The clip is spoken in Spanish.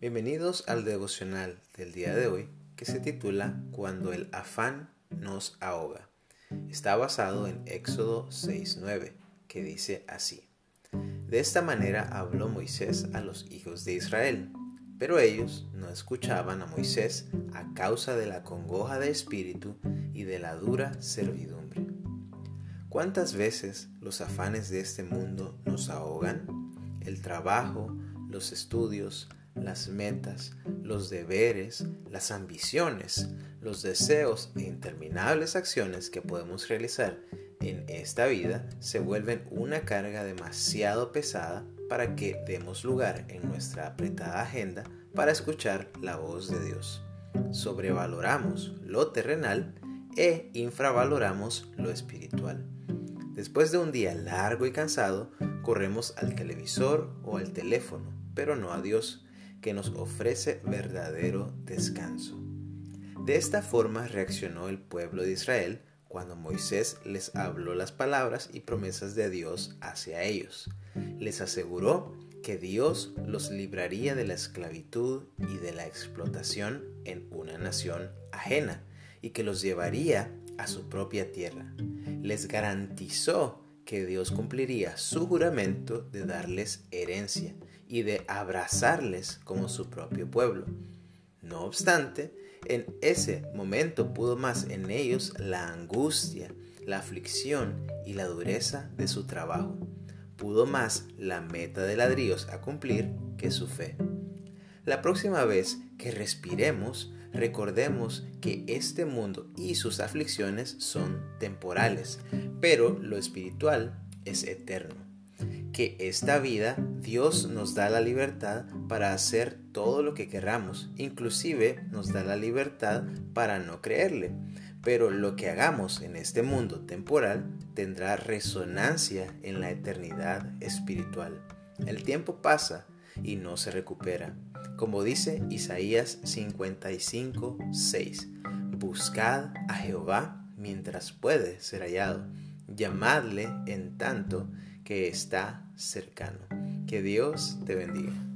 Bienvenidos al devocional del día de hoy que se titula Cuando el afán nos ahoga. Está basado en Éxodo 6.9 que dice así. De esta manera habló Moisés a los hijos de Israel, pero ellos no escuchaban a Moisés a causa de la congoja de espíritu y de la dura servidumbre. ¿Cuántas veces los afanes de este mundo nos ahogan? El trabajo, los estudios, las metas, los deberes, las ambiciones, los deseos e interminables acciones que podemos realizar en esta vida se vuelven una carga demasiado pesada para que demos lugar en nuestra apretada agenda para escuchar la voz de Dios. Sobrevaloramos lo terrenal e infravaloramos lo espiritual. Después de un día largo y cansado, corremos al televisor o al teléfono, pero no a Dios, que nos ofrece verdadero descanso. De esta forma reaccionó el pueblo de Israel cuando Moisés les habló las palabras y promesas de Dios hacia ellos. Les aseguró que Dios los libraría de la esclavitud y de la explotación en una nación ajena y que los llevaría a su propia tierra. Les garantizó que Dios cumpliría su juramento de darles herencia y de abrazarles como su propio pueblo. No obstante, en ese momento pudo más en ellos la angustia, la aflicción y la dureza de su trabajo. Pudo más la meta de ladrillos a cumplir que su fe. La próxima vez que respiremos, recordemos que este mundo y sus aflicciones son temporales, pero lo espiritual es eterno que esta vida Dios nos da la libertad para hacer todo lo que queramos, inclusive nos da la libertad para no creerle. Pero lo que hagamos en este mundo temporal tendrá resonancia en la eternidad espiritual. El tiempo pasa y no se recupera. Como dice Isaías 55, 6. Buscad a Jehová mientras puede ser hallado. Llamadle en tanto que está cercano. Que Dios te bendiga.